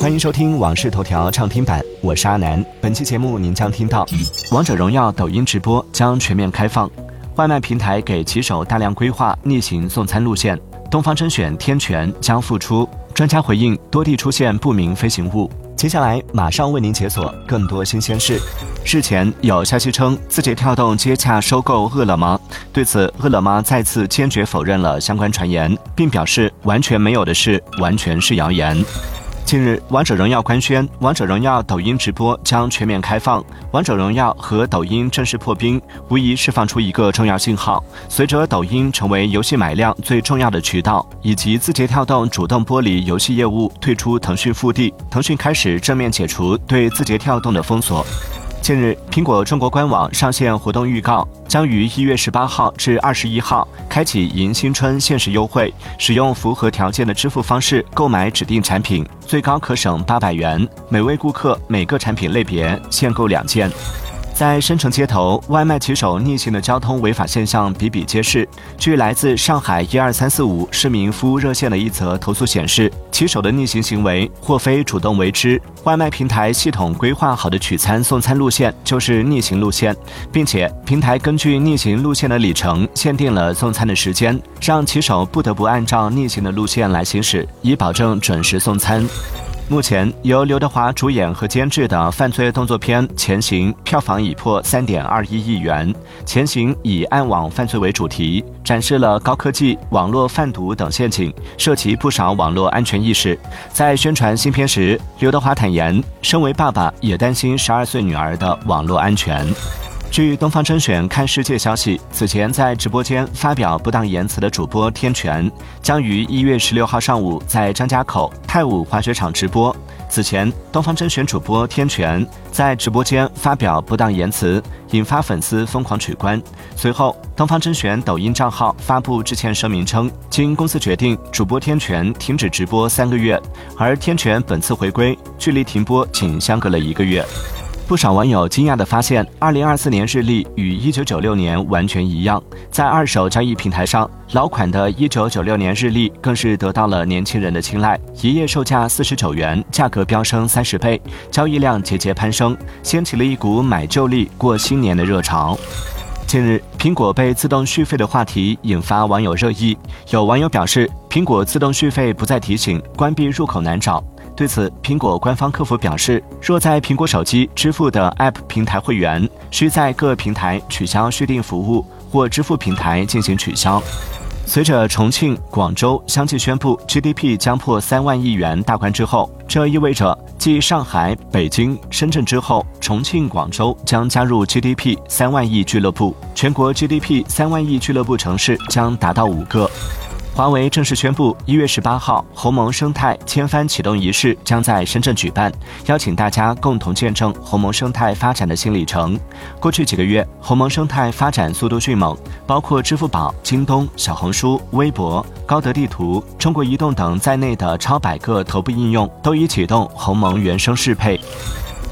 欢迎收听《往事头条》畅听版，我是阿南。本期节目您将听到：王者荣耀抖音直播将全面开放，外卖平台给骑手大量规划逆行送餐路线；东方甄选天权将复出，专家回应多地出现不明飞行物。接下来马上为您解锁更多新鲜事。日前有消息称，字节跳动接洽收购饿了么，对此，饿了么再次坚决否认了相关传言，并表示完全没有的事，完全是谣言。近日，王者荣耀官宣，王者荣耀抖音直播将全面开放。王者荣耀和抖音正式破冰，无疑释放出一个重要信号。随着抖音成为游戏买量最重要的渠道，以及字节跳动主动剥离游戏业务，退出腾讯腹地，腾讯开始正面解除对字节跳动的封锁。近日，苹果中国官网上线活动预告，将于一月十八号至二十一号开启迎新春限时优惠，使用符合条件的支付方式购买指定产品，最高可省八百元，每位顾客每个产品类别限购两件。在深城街头，外卖骑手逆行的交通违法现象比比皆是。据来自上海一二三四五市民服务热线的一则投诉显示，骑手的逆行行为或非主动为之，外卖平台系统规划好的取餐送餐路线就是逆行路线，并且平台根据逆行路线的里程限定了送餐的时间，让骑手不得不按照逆行的路线来行驶，以保证准时送餐。目前由刘德华主演和监制的犯罪动作片《潜行》票房已破三点二一亿元。《潜行》以暗网犯罪为主题，展示了高科技、网络贩毒等陷阱，涉及不少网络安全意识。在宣传新片时，刘德华坦言，身为爸爸也担心十二岁女儿的网络安全。据东方甄选看世界消息，此前在直播间发表不当言辞的主播天权，将于一月十六号上午在张家口太武滑雪场直播。此前，东方甄选主播天权在直播间发表不当言辞，引发粉丝疯狂取关。随后，东方甄选抖音账号发布致歉声明称，经公司决定，主播天权停止直播三个月，而天权本次回归，距离停播仅相隔了一个月。不少网友惊讶地发现，二零二四年日历与一九九六年完全一样。在二手交易平台上，老款的一九九六年日历更是得到了年轻人的青睐，一页售价四十九元，价格飙升三十倍，交易量节节攀升，掀起了一股买旧历过新年的热潮。近日，苹果被自动续费的话题引发网友热议，有网友表示，苹果自动续费不再提醒，关闭入口难找。对此，苹果官方客服表示，若在苹果手机支付的 App 平台会员，需在各平台取消续订服务或支付平台进行取消。随着重庆、广州相继宣布 GDP 将破三万亿元大关之后，这意味着继上海、北京、深圳之后，重庆、广州将加入 GDP 三万亿俱乐部，全国 GDP 三万亿俱乐部城市将达到五个。华为正式宣布，一月十八号，鸿蒙生态千帆启动仪式将在深圳举办，邀请大家共同见证鸿蒙生态发展的新里程。过去几个月，鸿蒙生态发展速度迅猛，包括支付宝、京东、小红书、微博、高德地图、中国移动等在内的超百个头部应用都已启动鸿蒙原生适配。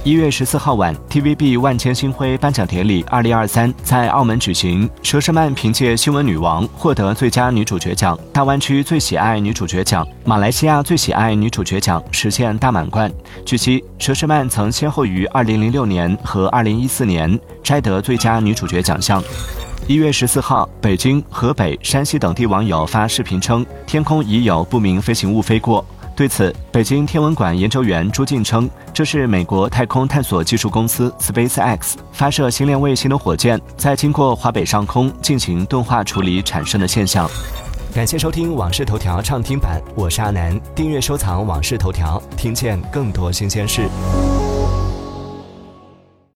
一月十四号晚，TVB 万千星辉颁奖典礼二零二三在澳门举行。佘诗曼凭借《新闻女王》获得最佳女主角奖、大湾区最喜爱女主角奖、马来西亚最喜爱女主角奖，实现大满贯。据悉，佘诗曼曾先后于二零零六年和二零一四年摘得最佳女主角奖项。一月十四号，北京、河北、山西等地网友发视频称，天空已有不明飞行物飞过。对此，北京天文馆研究员朱静称，这是美国太空探索技术公司 SpaceX 发射星链卫星的火箭在经过华北上空进行钝化处理产生的现象。感谢收听《往事头条》畅听版，我是阿南。订阅收藏《往事头条》，听见更多新鲜事。